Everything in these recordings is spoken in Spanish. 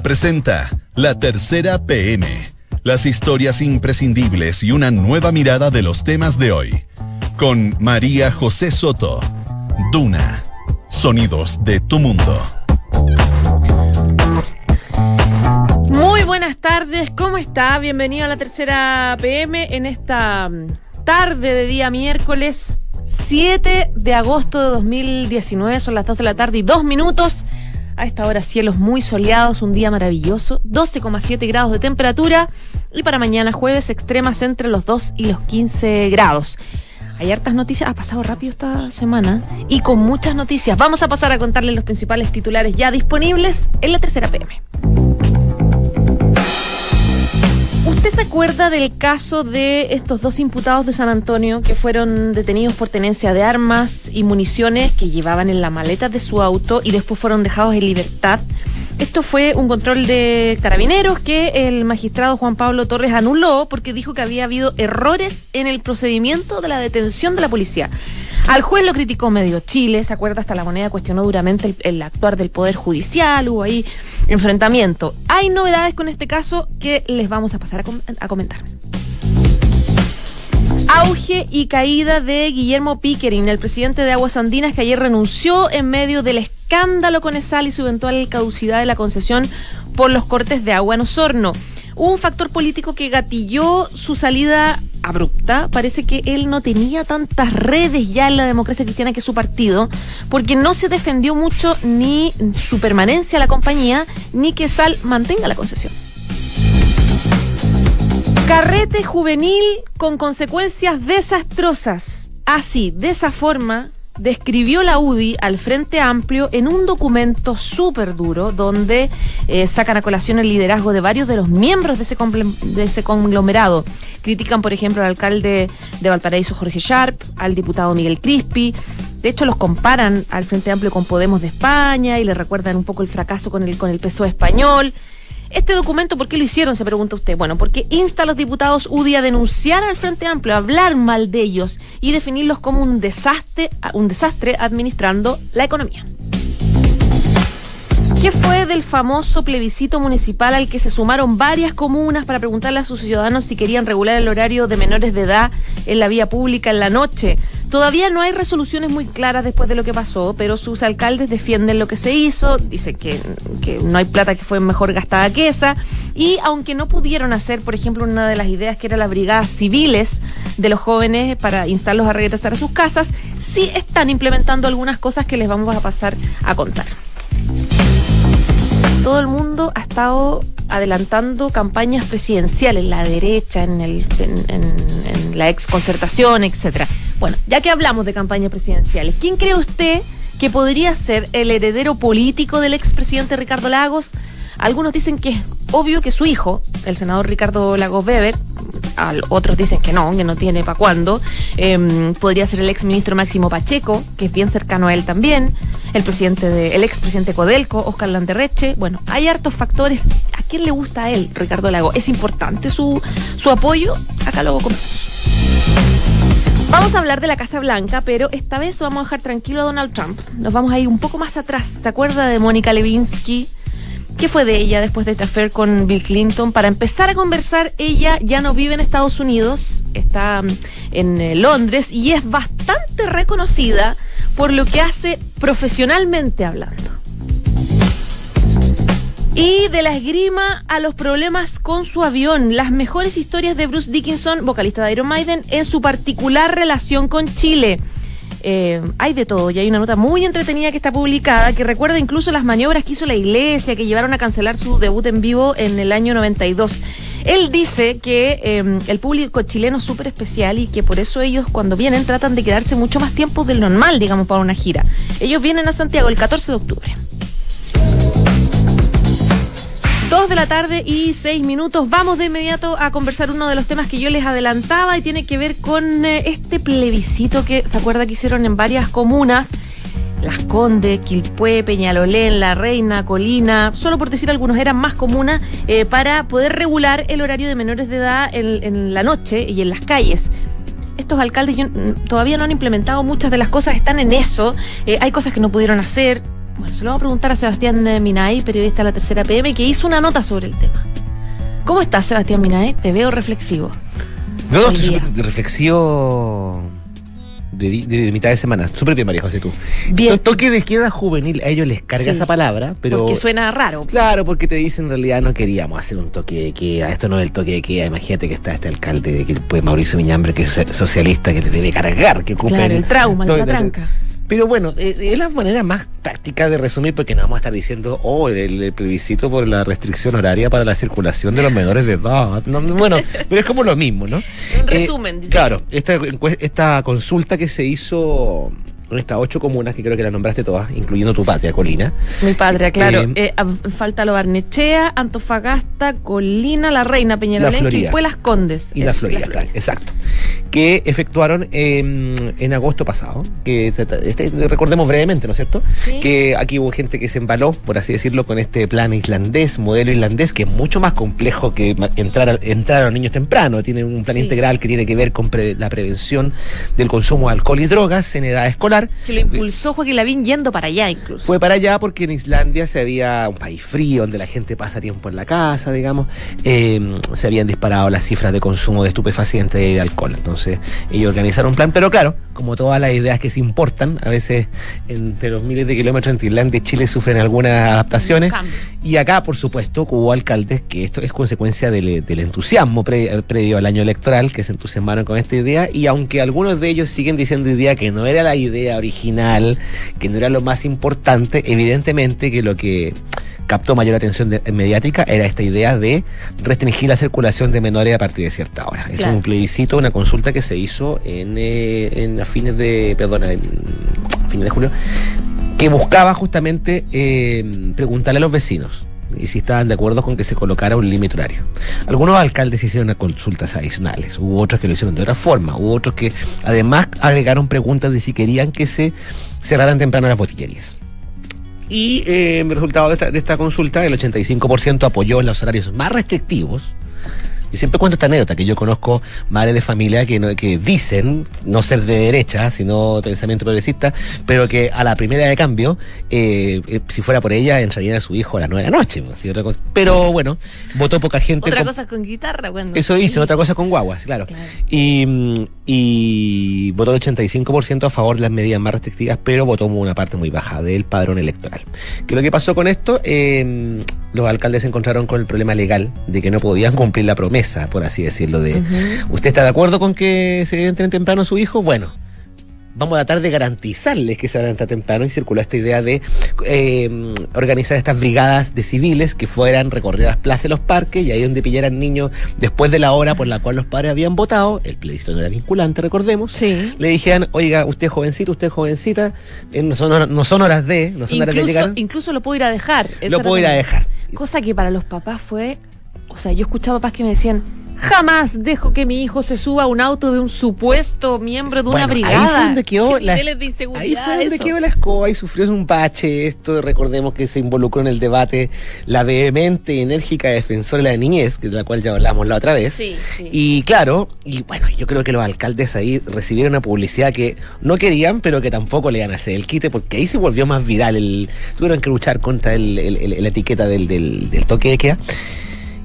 Presenta La Tercera PM. Las historias imprescindibles y una nueva mirada de los temas de hoy. Con María José Soto. Duna. Sonidos de tu mundo. Muy buenas tardes, ¿cómo está? Bienvenido a la tercera PM en esta mm, tarde de día miércoles 7 de agosto de 2019. Son las 2 de la tarde y 2 minutos. A esta hora cielos muy soleados, un día maravilloso, 12,7 grados de temperatura y para mañana jueves extremas entre los 2 y los 15 grados. Hay hartas noticias, ha pasado rápido esta semana y con muchas noticias. Vamos a pasar a contarles los principales titulares ya disponibles en la tercera PM. ¿Usted se acuerda del caso de estos dos imputados de San Antonio que fueron detenidos por tenencia de armas y municiones que llevaban en la maleta de su auto y después fueron dejados en libertad? Esto fue un control de carabineros que el magistrado Juan Pablo Torres anuló porque dijo que había habido errores en el procedimiento de la detención de la policía. Al juez lo criticó medio Chile, se acuerda, hasta la moneda cuestionó duramente el, actuar del Poder Judicial, hubo ahí enfrentamiento. Hay novedades con este caso que les vamos a pasar a comentar. Auge y caída de Guillermo Pickering, el presidente de Aguas Andinas, que ayer renunció en medio del escándalo con ESAL y su eventual caducidad de la concesión por los cortes de agua en Osorno. Hubo un factor político que gatilló su salida abrupta. Parece que él no tenía tantas redes ya en la democracia cristiana que su partido, porque no se defendió mucho ni su permanencia en la compañía, ni que Sal mantenga la concesión. Carrete juvenil con consecuencias desastrosas. Así, de esa forma, describió la UDI al Frente Amplio en un documento súper duro donde eh, sacan a colación el liderazgo de varios de los miembros de ese, de ese conglomerado. Critican, por ejemplo, al alcalde de Valparaíso, Jorge Sharp, al diputado Miguel Crispi. De hecho, los comparan al Frente Amplio con Podemos de España y le recuerdan un poco el fracaso con el, con el PSOE español. Este documento, ¿por qué lo hicieron? Se pregunta usted. Bueno, porque insta a los diputados UDI a denunciar al Frente Amplio, a hablar mal de ellos y definirlos como un desastre, un desastre administrando la economía. ¿Qué fue del famoso plebiscito municipal al que se sumaron varias comunas para preguntarle a sus ciudadanos si querían regular el horario de menores de edad en la vía pública en la noche? Todavía no hay resoluciones muy claras después de lo que pasó, pero sus alcaldes defienden lo que se hizo, dicen que, no hay plata que fue mejor gastada que esa, y aunque no pudieron hacer, por ejemplo, una de las ideas que era las brigadas civiles de los jóvenes para instarlos a regresar a sus casas, sí están implementando algunas cosas que les vamos a pasar a contar todo el mundo ha estado adelantando campañas presidenciales, la derecha, en, el, en, en, en la ex concertación, etcétera. Bueno, ya que hablamos de campañas presidenciales, ¿quién cree usted que podría ser el heredero político del expresidente Ricardo Lagos? Algunos dicen que obvio que su hijo, el senador Ricardo Lagos Weber, otros dicen que no, que no tiene para cuándo. Eh, podría ser el ex ministro Máximo Pacheco, que es bien cercano a él también. El presidente de, el expresidente Codelco, Oscar Landerreche. Bueno, hay hartos factores. ¿A quién le gusta a él, Ricardo Lago? ¿Es importante su, su apoyo? Acá luego comenzamos. Vamos a hablar de la Casa Blanca, pero esta vez vamos a dejar tranquilo a Donald Trump. Nos vamos a ir un poco más atrás. ¿Se acuerda de Mónica Lewinsky? ¿Qué fue de ella después de este affair con Bill Clinton? Para empezar a conversar, ella ya no vive en Estados Unidos, está en eh, Londres y es bastante reconocida por lo que hace profesionalmente hablando. Y de la esgrima a los problemas con su avión, las mejores historias de Bruce Dickinson, vocalista de Iron Maiden, en su particular relación con Chile. Eh, hay de todo y hay una nota muy entretenida que está publicada que recuerda incluso las maniobras que hizo la iglesia que llevaron a cancelar su debut en vivo en el año 92. Él dice que eh, el público chileno es súper especial y que por eso ellos cuando vienen tratan de quedarse mucho más tiempo del normal, digamos, para una gira. Ellos vienen a Santiago el 14 de octubre. 2 de la tarde y 6 minutos. Vamos de inmediato a conversar uno de los temas que yo les adelantaba y tiene que ver con eh, este plebiscito que se acuerda que hicieron en varias comunas. Las Condes, Quilpué, Peñalolén, La Reina, Colina, solo por decir algunos, eran más comunas eh, para poder regular el horario de menores de edad en, la noche y en las calles estos alcaldes yo, todavía no han implementado muchas de las cosas, están en eso. Eh, hay cosas que no pudieron hacer, Bueno, se lo vamos a preguntar a Sebastián eh, Minay, periodista de la tercera PM, que hizo una nota sobre el tema. ¿Cómo estás, Sebastián Minay? Te veo reflexivo. No, no, estoy reflexivo de, mitad de semana. Súper bien, María José, tú. Bien. toque de queda juvenil, a ellos les carga esa palabra, pero... Porque suena raro. Claro, porque te dicen en realidad no queríamos hacer un toque de queda, esto no es el toque de queda, imagínate que está este alcalde, que pues Mauricio Miñambre, que es socialista, que le debe cargar, que ocupen... Claro, el trauma, la tranca. Pero bueno, eh, es la manera más práctica de resumir porque no vamos a estar diciendo, oh, el, plebiscito por la restricción horaria para la circulación de los menores de edad. bueno, pero es como lo mismo, ¿no? Un resumen. Eh, claro, esta, esta consulta que se hizo con estas ocho comunas que creo que las nombraste todas, incluyendo tu patria, Colina. Mi patria, claro. Eh, eh falta Lo Barnechea, Antofagasta, Colina, La Reina, Peñalolén, y después Las Condes. Y la Florida, claro, exacto. Que efectuaron en agosto pasado, que este, recordemos brevemente, ¿no es cierto? Que aquí hubo gente que se embaló, por así decirlo, con este plan islandés, modelo islandés, que es mucho más complejo que entrar a, entrar a los niños temprano. Tiene un plan integral que tiene que ver con la prevención del consumo de alcohol y drogas en edad escolar que lo impulsó Joaquín Lavín yendo para allá incluso. Fue para allá porque en Islandia se había un país frío donde la gente pasa tiempo en la casa, digamos, em, se habían disparado las cifras de consumo de estupefacientes y de alcohol. Entonces ellos organizaron un plan, pero claro, como todas las ideas que se importan, a veces entre los miles de kilómetros entre Islandia y Chile sufren algunas adaptaciones. Y acá, por supuesto, hubo alcaldes que esto es consecuencia del, entusiasmo previo al año electoral, que se entusiasmaron con esta idea, y aunque algunos de ellos siguen diciendo idea que no era la idea original, que no era lo más importante, evidentemente que lo que captó mayor atención mediática era esta idea de restringir la circulación de menores a partir de cierta hora. Es un plebiscito, una consulta que se hizo en, eh, a fines de, perdona, en fines de julio, que buscaba justamente eh, preguntarle a los vecinos y si estaban de acuerdo con que se colocara un límite horario. Algunos alcaldes hicieron consultas adicionales, hubo otros que lo hicieron de otra forma, hubo otros que además agregaron preguntas de si querían que se cerraran temprano las botillerías. Y eh, el resultado de esta, de esta consulta, el 85% apoyó los horarios más restrictivos, y siempre cuento esta anécdota, que yo conozco madres de familia que, que dicen no ser de derecha, sino pensamiento progresista, pero que a la primera de cambio, eh, eh, si fuera por ella, entrarían a su hijo a las nueve de la noche. Pues, pero bueno, votó poca gente. Otra cosa con guitarra, bueno. Eso dice, otra cosa con guaguas, claro. Y, y votó el 85% a favor de las medidas más restrictivas, pero votó una parte muy baja del padrón electoral. ¿Qué es lo que pasó con esto? Eh, los alcaldes se encontraron con el problema legal de que no podían cumplir la promesa, por así decirlo, de ¿usted está de acuerdo con que se entren temprano su hijo? Bueno, vamos a tratar de garantizarles que se van a temprano y circuló esta idea de eh, organizar estas brigadas de civiles que fueran recorrer las plazas y los parques y ahí donde pillaran niños después de la hora por la cual los padres habían votado, el plebiscito no era vinculante, recordemos, le dijeran, oiga, usted jovencito, usted jovencita, eh, no, son, horas de, no son horas de llegar. Incluso lo puedo ir a dejar. Lo puedo ir a dejar. Cosa que para los papás fue, o sea, yo escuchaba papás que me decían, Jamás dejo que mi hijo se suba a un auto de un supuesto miembro de una brigada. Ahí fue donde quedó la, ahí fue donde quedó la escoba y sufrió un bache. Esto recordemos que se involucró en el debate la vehemente y enérgica defensora de la niñez, de la cual ya hablamos la otra vez. Sí, sí. Y claro, y bueno, yo creo que los alcaldes ahí recibieron una publicidad que no querían, pero que tampoco le iban a hacer el quite, porque ahí se volvió más viral. El, tuvieron que luchar contra el, la etiqueta del, del, del toque de queda.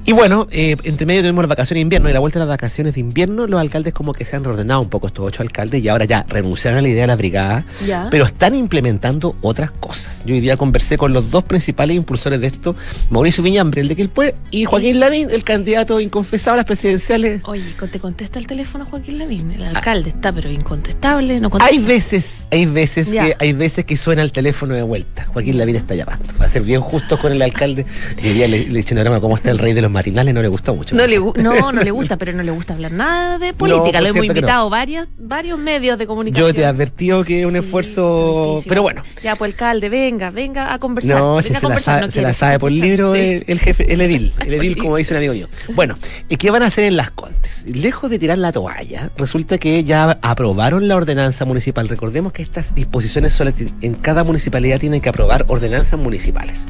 Y bueno, eh, entre medio tuvimos las vacaciones de invierno y la vuelta a las vacaciones de invierno, los alcaldes como que se han reordenado un poco estos ocho alcaldes y ahora ya renunciaron a la idea de la brigada, pero están implementando otras cosas. Yo hoy día conversé con los dos principales impulsores de esto, Mauricio Viñambre, el de Quilpue, y Joaquín Lavín, el candidato inconfesado a las presidenciales. Oye, ¿te contesta el teléfono Joaquín Lavín? El alcalde está, pero incontestable, no Hay veces, hay veces que hay veces que suena el teléfono de vuelta. Joaquín Lavín está llamando. Va a ser bien justo con el alcalde. Y hoy día le, le un cómo está el rey de los matinales no le gusta mucho. No, le, no, no le gusta, pero no le gusta hablar nada de política. Lo hemos invitado varios, varios medios de comunicación. Yo te he advertido que es un esfuerzo. Pero bueno. Ya, pues alcalde, venga, venga a conversar. No, si se, la sabe, se la sabe por el libro el, jefe, el edil. El edil, como dice un amigo mío. Bueno, ¿qué van a hacer en las Contes? Lejos de tirar la toalla, resulta que ya aprobaron la ordenanza municipal. Recordemos que estas disposiciones en cada municipalidad tienen que aprobar ordenanzas municipales.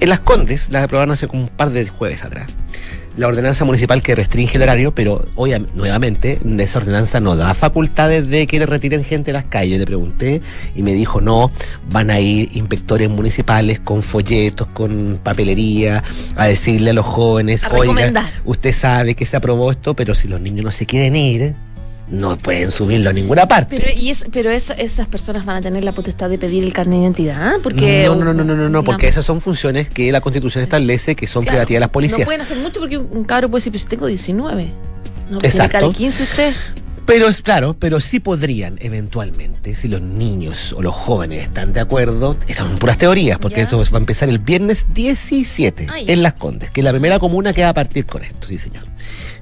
En las Condes las aprobaron hace un par de jueves atrás la ordenanza municipal que restringe el horario, pero hoy nuevamente esa ordenanza no da facultades de que le retiren gente de las calles. Le pregunté y me dijo no, van a ir inspectores municipales con folletos, con papelería, a decirle a los jóvenes, oiga, usted sabe que se aprobó esto, pero si los niños no se quieren ir, no pueden subirlo a ninguna parte. Pero, y es, pero esas personas van a tener la potestad de pedir el carnet de identidad, porque no, no, no, no, no, no, porque esas son funciones que la Constitución establece que son claro, de las policías. No pueden hacer mucho porque un cabro puede decir, pues tengo 19. No, Exacto. 15 usted. Pero es claro, pero sí podrían eventualmente, si los niños o los jóvenes están de acuerdo, estas son puras teorías, porque esto va a empezar el viernes 17 en Las Condes, que es la primera comuna que va a partir con esto, sí señor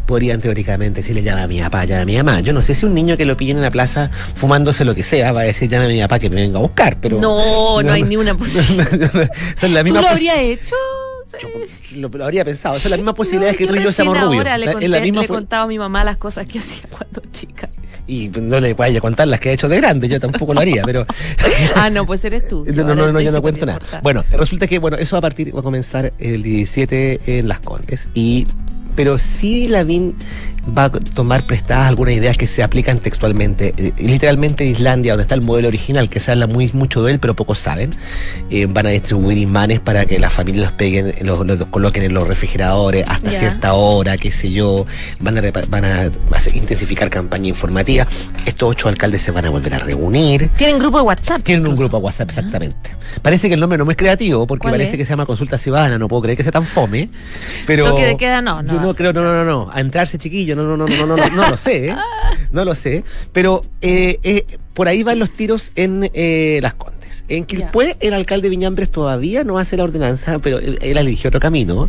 podrían teóricamente decirle llama a mi papá, llama a mi mamá. Yo no sé si un niño que lo pillen en la plaza fumándose lo que sea va a decir llama a mi papá que me venga a buscar, pero... No, no, hay ni una posibilidad. ¿Tú lo habrías hecho? lo, habría pensado. Son las mismas posibilidades que tú y yo seamos rubios. Le, conté, la misma le he contado a mi mamá las cosas que hacía cuando chica. Y no le vaya a contar las que ha hecho de grande, yo tampoco lo haría, pero. ah, no, pues eres tú. No, no, no, yo no cuento nada. Bueno, resulta que, bueno, eso va a partir, va a comenzar el 17 en Las Condes. Y pero sí Lavín va a tomar prestadas algunas ideas que se aplican textualmente. Eh, literalmente en Islandia, donde está el modelo original, que se habla muy mucho de él, pero pocos saben, eh, van a distribuir imanes para que las familias los peguen, los, coloquen en los refrigeradores hasta cierta hora, qué sé yo. Van a, van a, intensificar campaña informativa. Estos ocho alcaldes se van a volver a reunir. ¿Tienen grupo de WhatsApp? Tienen un grupo de WhatsApp, exactamente. Parece que el nombre no es creativo, porque parece que se llama Consulta Ciudadana, no puedo creer que sea tan fome. Pero. Toque de queda, no, no. Yo no creo, no, no, no, no. A entrarse chiquillo, no, no, no, no, no, no, no lo sé, ¿eh? no lo sé, pero eh, eh, por ahí van los tiros en Las Condes. En Quilpué, el alcalde Viñambres todavía no hace la ordenanza, pero él, eligió otro camino.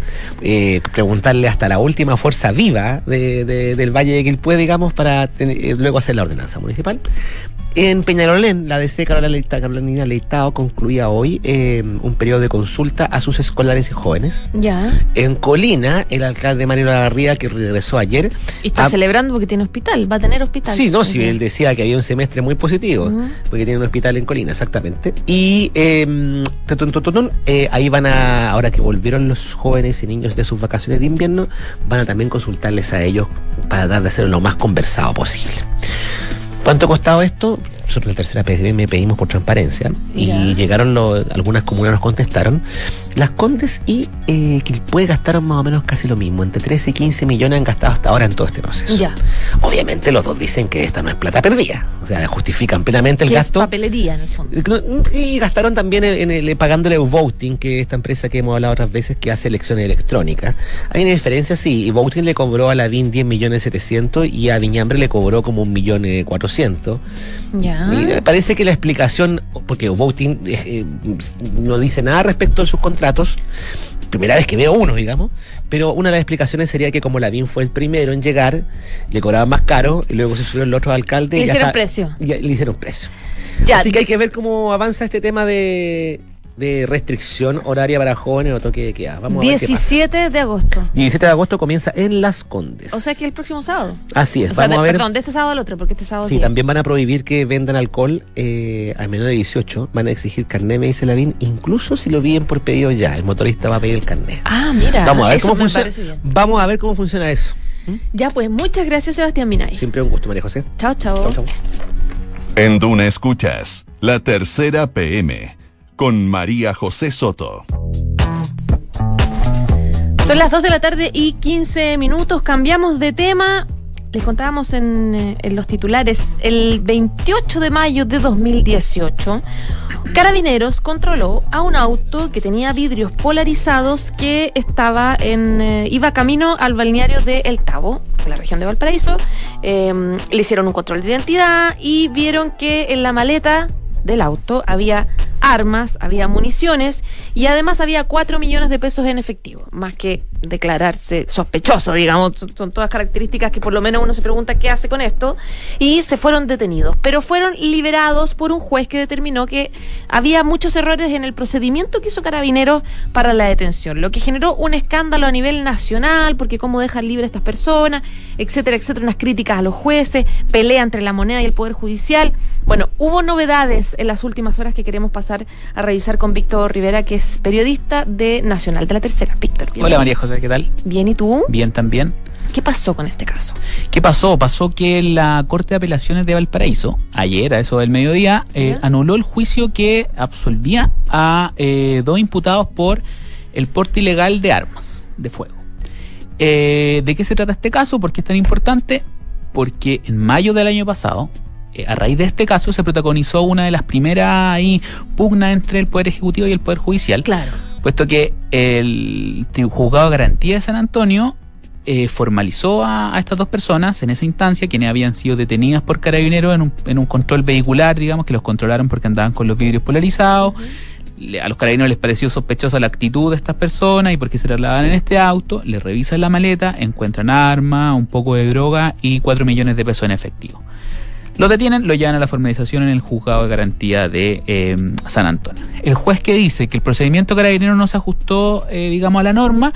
preguntarle hasta la última fuerza viva de, del Valle de Quilpué, digamos, para luego hacer la ordenanza municipal. En Peñarolén, la DC Carolina Leitao concluía hoy eh, un periodo de consulta a sus escolares y jóvenes. Ya. En Colina, el alcalde Mario Lagarría, que regresó ayer. Y está celebrando porque tiene hospital, va a tener hospital. Sí, no, sí, él decía que había un semestre muy positivo, porque tiene un hospital en Colina, exactamente. Y em, eh, ahí van a, ahora que volvieron los jóvenes y niños de sus vacaciones de invierno, van a también consultarles a ellos para dar de hacerlo lo más conversado posible. ¿Cuánto ha costado esto? Nosotros la tercera me pedimos por transparencia y llegaron algunas comunas nos contestaron. Las Condes y eh, Quilpue gastaron más o menos casi lo mismo, entre 13 y 15 millones han gastado hasta ahora en todo este proceso. Ya. Obviamente los dos dicen que esta no es plata perdida, o sea, justifican plenamente el gasto. Es papelería en el fondo. Y gastaron también en, el, pagándole Voting, que es esta empresa que hemos hablado otras veces que hace elecciones electrónicas. Hay una diferencia, sí, y Voting le cobró a la DIN 10 millones 700 y a Viñambre le cobró como un millón 400. Ya. Y parece que la explicación, porque Voting eh, eh, no dice nada respecto a sus contratos, primera vez que veo uno, digamos, pero una de las explicaciones sería que como Lavín fue el primero en llegar, le cobraban más caro y luego se subió el otro alcalde. Le hicieron precio. Y le hicieron precio. Así que hay que ver cómo avanza este tema de de restricción horaria para jóvenes o toque de queda. Vamos 17 a ver de agosto. 17 de agosto comienza en Las Condes. O sea que el próximo sábado. Así es. vamos a ver. Perdón, de este sábado al otro, porque este sábado. Sí, también van a prohibir que vendan alcohol eh, a menos de 18. Van a exigir carnet, me dice Lavín, incluso si lo viven por pedido ya. El motorista va a pedir el carnet. Ah, mira. Vamos a ver cómo funciona. Vamos a ver cómo funciona eso. ¿Mm? Ya, pues muchas gracias, Sebastián Minay. Siempre un gusto, María José. Chao, chao. Chao, chao. En Duna Escuchas, la tercera PM con María José Soto. Son las 2 de la tarde y 15 minutos. Cambiamos de tema. Les contábamos en, eh, los titulares, el 28 de mayo de 2018, Carabineros controló a un auto que tenía vidrios polarizados que estaba en, eh, iba camino al balneario de El Tabo, en la región de Valparaíso. Em, le hicieron un control de identidad y vieron que en la maleta del auto había armas, había municiones y además había 4 millones de pesos en efectivo, más que declararse sospechoso, digamos, son todas características que por lo menos uno se pregunta qué hace con esto, y se fueron detenidos, pero fueron liberados por un juez que determinó que había muchos errores en el procedimiento que hizo Carabineros para la detención, lo que generó un escándalo a nivel nacional, porque cómo dejan libre a estas personas, etcétera, etcétera, unas críticas a los jueces, pelea entre la moneda y el Poder Judicial. Bueno, hubo novedades en las últimas horas que queremos pasar empezar a revisar con Víctor Rivera, que es periodista de Nacional de la Tercera. Víctor, Hola María José, ¿qué tal? Bien, ¿y tú? Bien también. ¿Qué pasó con este caso? ¿Qué pasó? Pasó que la Corte de Apelaciones de Valparaíso, ayer a eso del mediodía, eh, anuló el juicio que absolvía a eh, dos imputados por el porte ilegal de armas de fuego. Eh, ¿De qué se trata este caso? ¿Por qué es tan importante? Porque en mayo del año pasado, a raíz de este caso, se protagonizó una de las primeras ahí, pugnas entre el Poder Ejecutivo y el Poder Judicial. Claro. Puesto que el Juzgado de Garantía de San Antonio eh, formalizó a, estas dos personas en esa instancia, quienes habían sido detenidas por carabineros en un, en un control vehicular, digamos, que los controlaron porque andaban con los vidrios polarizados. a los carabineros les pareció sospechosa la actitud de estas personas y porque se trasladaban en este auto, le revisan la maleta, encuentran armas, un poco de droga y cuatro millones de pesos en efectivo. Lo detienen, lo llevan a la formalización en el juzgado de garantía de eh, San Antonio. El juez que dice que el procedimiento carabinero no se ajustó, eh, digamos, a la norma,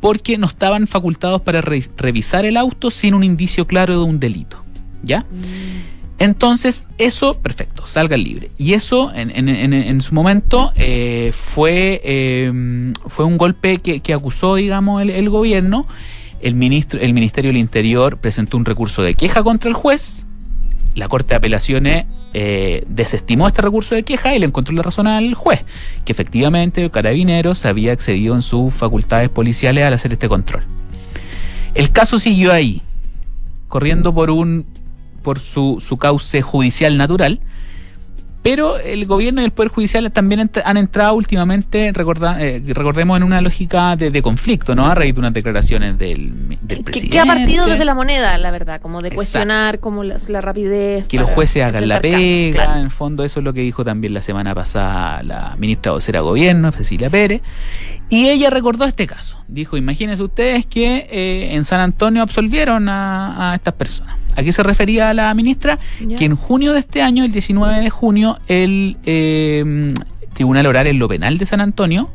porque no estaban facultados para revisar el auto sin un indicio claro de un delito. ¿Ya? Mm. Entonces, eso, perfecto, salga libre. Y eso, en, su momento, eh, fue, em, fue un golpe que, acusó, digamos, el, gobierno. El, ministro, el Ministerio del Interior presentó un recurso de queja contra el juez. La Corte de Apelaciones eh, desestimó este recurso de queja y le encontró la razón al juez, que efectivamente Carabineros había excedido en sus facultades policiales al hacer este control. El caso siguió ahí, corriendo por un por su, su cauce judicial natural, pero el gobierno y el Poder Judicial también han entrado últimamente, eh, recordemos, en una lógica de, conflicto, ¿no? A raíz de unas declaraciones del, presidente. Que ha partido desde la moneda, la verdad, como de cuestionar como la, rapidez. Que los jueces hagan la pega, en el fondo eso es lo que dijo también la semana pasada la ministra vocera de Gobierno, Cecilia Pérez. Y ella recordó este caso. Dijo, imagínense ustedes que eh, en San Antonio absolvieron a, a estas personas ¿A qué se refería la ministra? Que en junio de este año, el 19 de junio, el eh, Tribunal Oral en lo Penal de San Antonio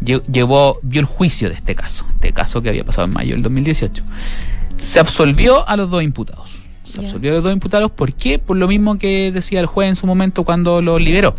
llevó, vio el juicio de este caso, este caso que había pasado en mayo del 2018. Se absolvió a los dos imputados. Se absolvió a los dos imputados, ¿por qué? Por lo mismo que decía el juez en su momento cuando lo liberó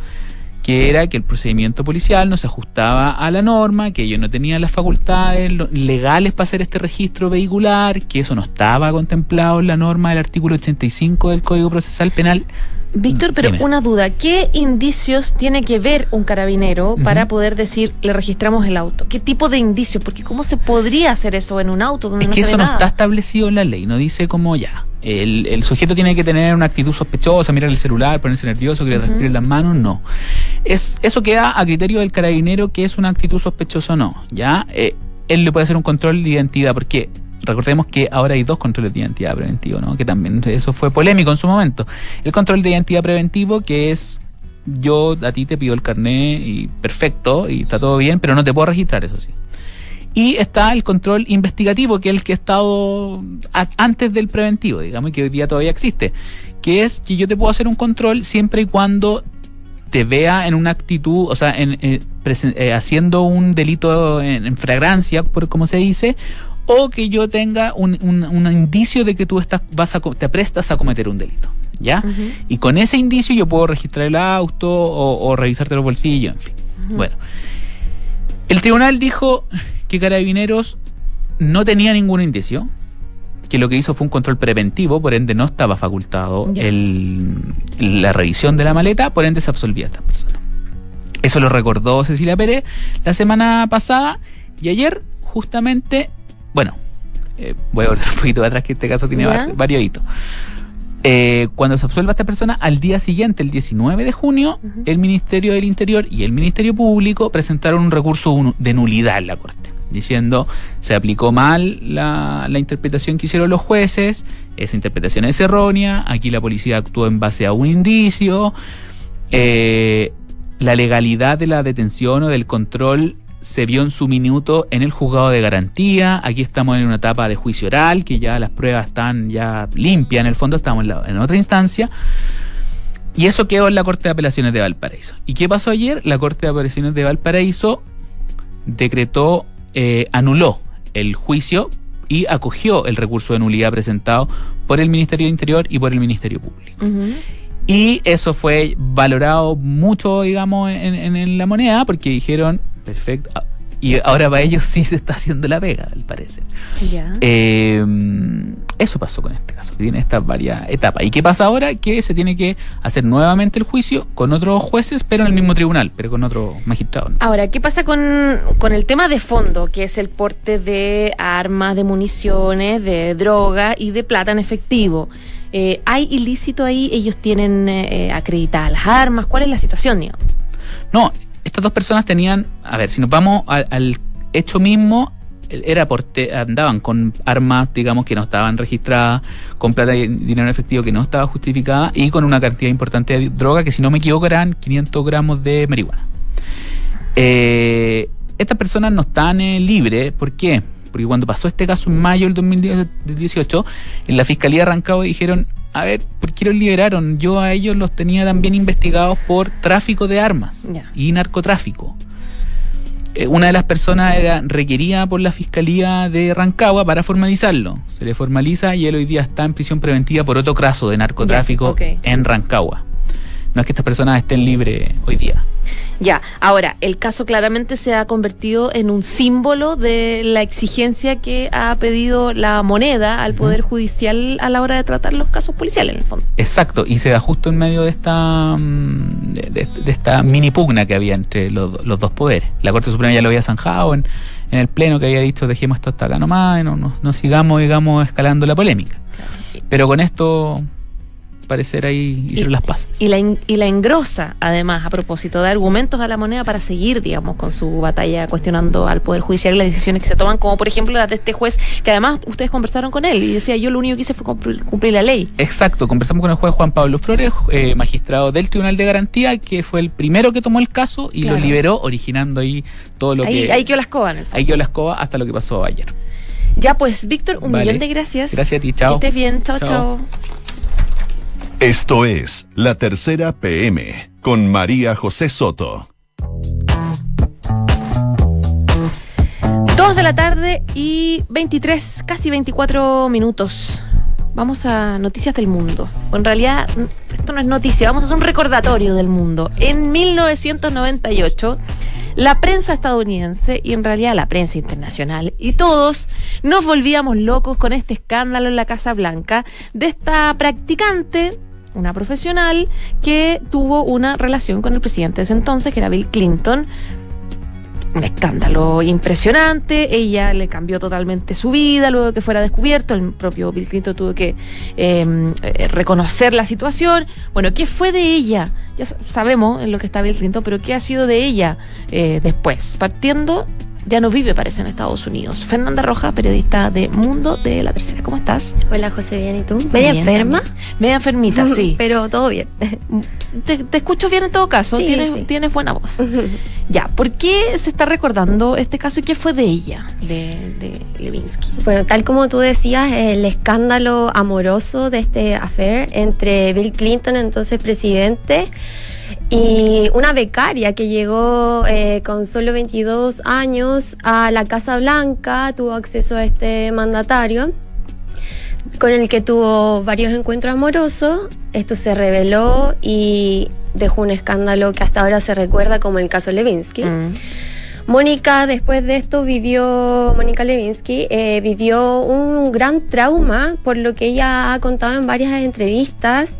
que era que el procedimiento policial no se ajustaba a la norma, que ellos no tenían las facultades legales para hacer este registro vehicular, que eso no estaba contemplado en la norma del artículo 85 del Código Procesal Penal. Víctor, pero una duda, ¿qué indicios tiene que ver un carabinero para poder decir le registramos el auto? ¿Qué tipo de indicios? Porque ¿cómo se podría hacer eso en un auto donde es que eso no está establecido en la ley, no dice como ya. El, sujeto tiene que tener una actitud sospechosa, mirar el celular, ponerse nervioso, querer uh las manos, no. Es, eso queda a criterio del carabinero que es una actitud sospechosa o no. ¿ya? Eh, él le puede hacer un control de identidad, porque recordemos que ahora hay dos controles de identidad preventivo, ¿no? que también eso fue polémico en su momento. El control de identidad preventivo, que es yo a ti te pido el carnet y perfecto, y está todo bien, pero no te puedo registrar, eso sí. Y está el control investigativo, que es el que ha estado antes del preventivo, digamos, y que hoy día todavía existe, que es que yo te puedo hacer un control siempre y cuando te vea en una actitud, o sea, en, eh, eh, haciendo un delito en, fragrancia, por como se dice, o que yo tenga un, indicio de que tú estás, vas a, te prestas a cometer un delito. ¿Ya? Y con ese indicio yo puedo registrar el auto o, revisarte los bolsillos, en fin. Bueno. El tribunal dijo que Carabineros no tenía ningún indicio, que lo que hizo fue un control preventivo, por ende no estaba facultado la revisión de la maleta, por ende se absolvía a esta persona. Eso lo recordó Cecilia Pérez la semana pasada y ayer justamente, bueno, eh, voy a volver un poquito atrás que este caso tiene varios hitos. Eh, cuando se absuelva a esta persona, al día siguiente, el 19 de junio, el Ministerio del Interior y el Ministerio Público presentaron un recurso de nulidad en la Corte diciendo se aplicó mal la, interpretación que hicieron los jueces, esa interpretación es errónea, aquí la policía actuó en base a un indicio, eh, la legalidad de la detención o del control se vio en su minuto en el juzgado de garantía, aquí estamos en una etapa de juicio oral, que ya las pruebas están ya limpias, en el fondo estamos en, en otra instancia. Y eso quedó en la Corte de Apelaciones de Valparaíso. ¿Y qué pasó ayer? La Corte de Apelaciones de Valparaíso decretó eh, anuló el juicio y acogió el recurso de nulidad presentado por el Ministerio de Interior y por el Ministerio Público. Y eso fue valorado mucho, digamos, en, en- en la moneda, porque dijeron, perfecto. ah, Y ahora para ellos sí se está haciendo la pega, al parecer. Ya. Eh, eso pasó con este caso, que tiene estas varias etapas. ¿Y qué pasa ahora? Que se tiene que hacer nuevamente el juicio con otros jueces, pero en el mismo tribunal, pero con otro magistrado. ¿no? Ahora, ¿qué pasa con, con el tema de fondo, que es el porte de armas, de municiones, de droga y de plata en efectivo? Eh, ¿Hay ilícito ahí? ¿Ellos tienen eh, acreditadas las armas? ¿Cuál es la situación, digamos? No, estas dos personas tenían, a ver, si nos vamos al, al hecho mismo, era porte, andaban con armas, digamos, que no estaban registradas, con plata y dinero en efectivo que no estaba justificada y con una cantidad importante de droga que, si no me equivoco, eran 500 gramos de marihuana. Eh, estas personas no están eh, libres, ¿por qué? Porque cuando pasó este caso en mayo del 2018, en la Fiscalía de Rancagua dijeron, a ver, ¿por qué los liberaron? Yo a ellos los tenía también investigados por tráfico de armas y narcotráfico. Eh, una de las personas era requerida por la Fiscalía de Rancagua para formalizarlo. Se le formaliza y él hoy día está en prisión preventiva por otro caso de narcotráfico en Rancagua. No es que estas personas estén libres hoy día. Ya, ahora, el caso claramente se ha convertido en un símbolo de la exigencia que ha pedido la moneda al Poder Judicial a la hora de tratar los casos policiales, en el fondo. Exacto, y se da justo en medio de esta mm, de, esta mini pugna que había entre los, los dos poderes. La Corte Suprema ya lo había zanjado en, en el Pleno que había dicho dejemos esto hasta acá nomás y no, no, no sigamos, digamos, escalando la polémica. Pero con esto, parecer ahí hicieron Y- las paces. Y la, y la engrosa, además, a propósito de argumentos a la moneda para seguir, digamos, con su batalla cuestionando al Poder Judicial y las decisiones que se toman, como por ejemplo las de este juez, que además ustedes conversaron con él y decía, yo lo único que hice fue cumplir, cumplir la ley. Exacto, conversamos con el juez Juan Pablo Flores, eh, magistrado del Tribunal de Garantía, que fue el primero que tomó el caso y Claro. lo liberó, originando ahí todo lo Ahí, que... ahí quedó la escoba, en el fondo. ahí quedó la escoba hasta lo que pasó ayer. Ya pues, Víctor, un Vale. millón de gracias. Gracias a ti, chao. Que estés bien, chao, Chao. chao. Esto es La Tercera PM con María José Soto. Dos de la tarde y 23, casi 24 minutos. Vamos a noticias del mundo. En realidad, mm, esto no es noticia, vamos a hacer un recordatorio del mundo. En 1998, la prensa estadounidense y en realidad la prensa internacional y todos nos volvíamos locos con este escándalo en la Casa Blanca de esta practicante una profesional que tuvo una relación con el presidente de ese entonces, que era Bill Clinton, un escándalo impresionante. Ella le cambió totalmente su vida luego de que fuera descubierto. El propio Bill Clinton tuvo que eh, eh, reconocer la situación. Bueno, ¿qué fue de ella? Ya sa- sabemos en lo que está Bill Clinton, pero ¿qué ha sido de ella eh, después? Partiendo, ya no vive, parece, en Estados Unidos. Fernanda Roja, periodista de Mundo de la Tercera. ¿Cómo estás? Hola José, bien, ¿y tú? ¿Media Bien, enferma? también. Media enfermita, sí. Pero todo bien. te, te escucho bien en todo caso. Sí, tienes, sí. tienes buena voz. Ya, ¿por qué se está recordando este caso y qué fue de ella, de, de Levinsky? Bueno, tal como tú decías, el escándalo amoroso de este affair entre Bill Clinton, entonces presidente, y una becaria que llegó eh, con solo 22 años a la Casa Blanca, tuvo acceso a este mandatario, con el que tuvo varios encuentros amorosos. Esto se reveló y dejó un escándalo que hasta ahora se recuerda como el caso Levinsky. Mm. Mónica, después de esto, vivió, Mónica Levinsky, eh, vivió un gran trauma, por lo que ella ha contado en varias entrevistas,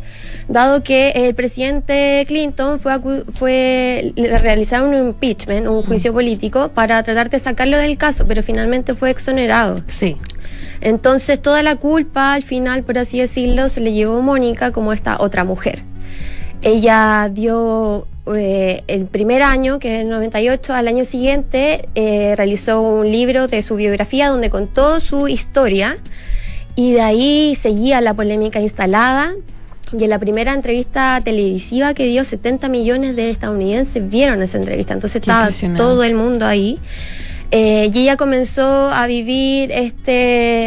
dado que el presidente Clinton fue, fue le realizaron un impeachment, un juicio político, para tratar de sacarlo del caso, pero finalmente fue exonerado. Sí. Entonces toda la culpa al final, por así decirlo, se le llevó a Mónica como esta otra mujer. Ella dio eh, el primer año, que es el 98, al año siguiente eh, realizó un libro de su biografía donde contó su historia y de ahí seguía la polémica instalada. Y en la primera entrevista televisiva que dio, 70 millones de estadounidenses vieron esa entrevista. Entonces Qué estaba todo el mundo ahí. Eh, y ella comenzó a vivir esta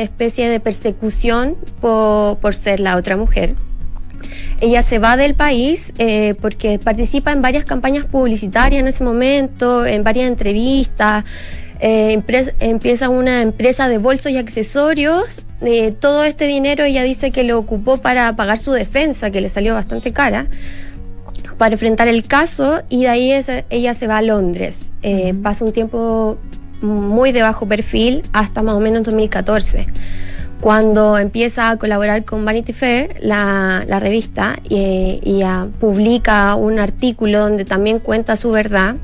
especie de persecución por, por ser la otra mujer. Ella se va del país eh, porque participa en varias campañas publicitarias en ese momento, en varias entrevistas. Eh, empieza una empresa de bolsos y accesorios. Eh, todo este dinero ella dice que lo ocupó para pagar su defensa, que le salió bastante cara, para enfrentar el caso y de ahí es- ella se va a Londres. Eh, Pasa un tiempo muy de bajo perfil hasta más o menos 2014 cuando empieza a colaborar con Vanity Fair, la, la revista, y, y, ah, publica un artículo donde también cuenta su verdad.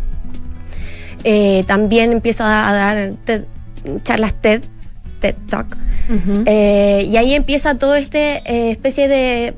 Eh, también empieza a dar TED- charlas TED, TED Talk. Eh, y ahí empieza todo este eh, especie de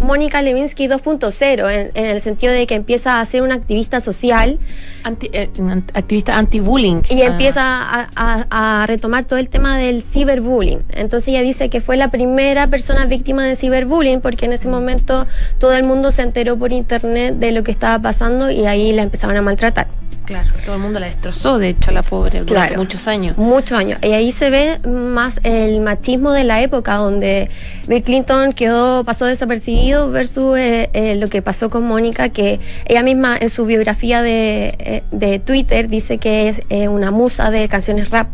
Mónica Lewinsky 2.0, en, en el sentido de que empieza a ser una activista social Anti- eh, activista anti-bullying. y Ah, empieza a, a- a retomar todo el tema del ciberbullying. Entonces ella dice que fue la primera persona víctima de ciberbullying porque en ese momento todo el mundo se enteró por internet de lo que estaba pasando y ahí la empezaron a maltratar. Claro, todo el mundo la destrozó, de hecho, a la pobre, durante Claro. muchos años. Muchos años. Y ahí se ve más el machismo de la época, donde Bill Clinton quedó, pasó desapercibido versus eh, eh, lo que pasó con Mónica, que ella misma en su biografía de, eh, de Twitter dice que es eh, una musa de canciones rap.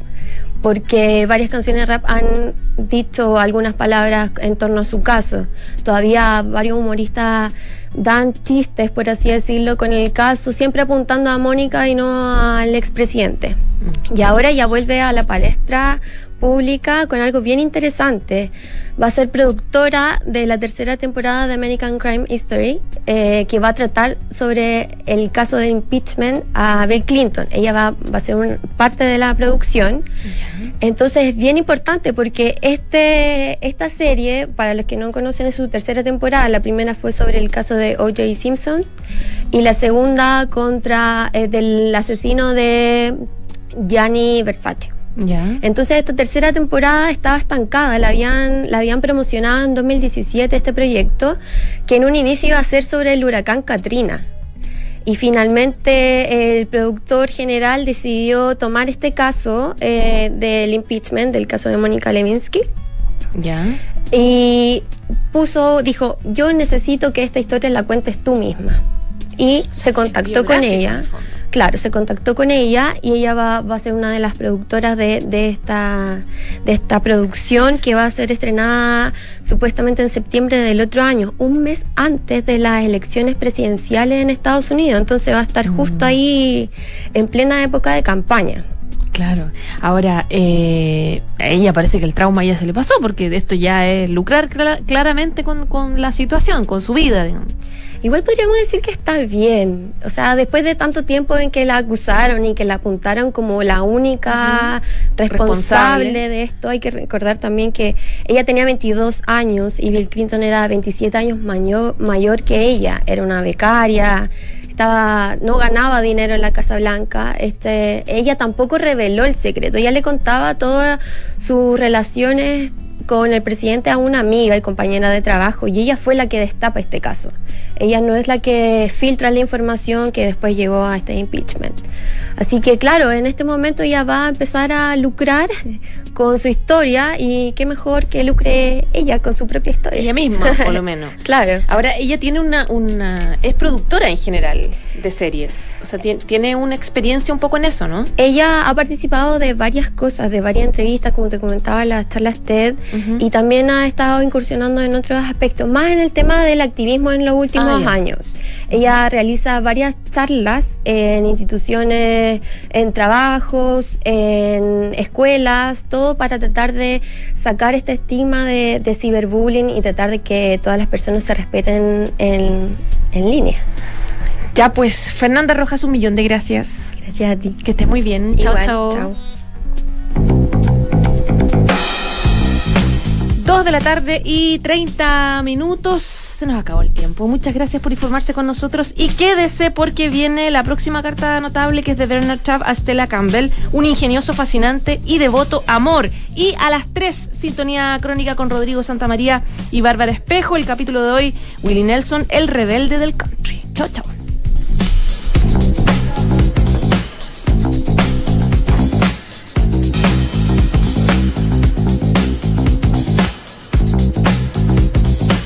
Porque varias canciones rap han dicho algunas palabras en torno a su caso. Todavía varios humoristas dan chistes, por así decirlo, con el caso, siempre apuntando a Mónica y no al expresidente. Y ahora ya vuelve a la palestra pública con algo bien interesante. Va a ser productora de la tercera temporada de American Crime History, eh, que va a tratar sobre el caso del impeachment a Bill Clinton. Ella va, va a ser un- parte de la producción. Entonces es bien importante porque este, esta serie, para los que no conocen, es su tercera temporada. La primera fue sobre el caso de O.J. Simpson y la segunda contra eh, del asesino de Gianni Versace. Ya. Entonces esta tercera temporada estaba estancada, la habían, la habían promocionado en 2017 este proyecto, que en un inicio iba a ser sobre el huracán Katrina. Y finalmente el productor general decidió tomar este caso eh, del impeachment, del caso de Mónica Lewinsky, Ya. y puso, dijo, yo necesito que esta historia la cuentes tú misma. Y se contactó con en ella. Claro, se contactó con ella y ella va, va a ser una de las productoras de, de esta, de esta producción que va a ser estrenada supuestamente en septiembre del otro año, un mes antes de las elecciones presidenciales en Estados Unidos. Entonces va a estar justo ahí en plena época de campaña. Claro. Ahora, eh, a ella parece que el trauma ya se le pasó, porque esto ya es lucrar clara- claramente con, con la situación, con su vida. digamos. Igual podríamos decir que está bien. O sea, después de tanto tiempo en que la acusaron y que la apuntaron como la única responsable, Responsable. de esto, hay que recordar también que ella tenía 22 años y Bill Clinton era 27 años mayor, mayor que ella. Era una becaria. Estaba, no ganaba dinero en la Casa Blanca. Este, ella tampoco reveló el secreto. Ella le contaba todas sus relaciones con el presidente a una amiga y compañera de trabajo y ella fue la que destapa este caso. Ella no es la que filtra la información que después llevó a este impeachment. Así que claro, en este momento ella va a empezar a lucrar con su historia y qué mejor que lucre ella con su propia historia. Ella misma, por lo menos. Claro. Ahora, ella tiene una, una. Es productora en general de series. O sea, tiene, tiene una experiencia un poco en eso, ¿no? Ella ha participado de varias cosas, de varias entrevistas, como te comentaba, las charlas TED, Ujú. y también ha estado incursionando en otros aspectos, más en el tema del activismo en los últimos Ah, años. Ella realiza varias charlas en instituciones, en trabajos, en escuelas, todo para tratar de sacar este estigma de, de ciberbullying y tratar de que todas las personas se respeten en, en línea. Ya, pues, Fernanda Rojas, un millón de gracias. Gracias a ti. Que estés muy bien. Chao, chao. chao. Dos de la tarde y 30 minutos. Se nos acabó el tiempo. Muchas gracias por informarse con nosotros y quédese porque viene la próxima carta notable que es de Bernard Chav a Stella Campbell, un ingenioso, fascinante y devoto amor. Y a las 3, sintonía crónica con Rodrigo Santamaría y Bárbara Espejo, el capítulo de hoy, Willie Nelson, el rebelde del country. Chao, chao.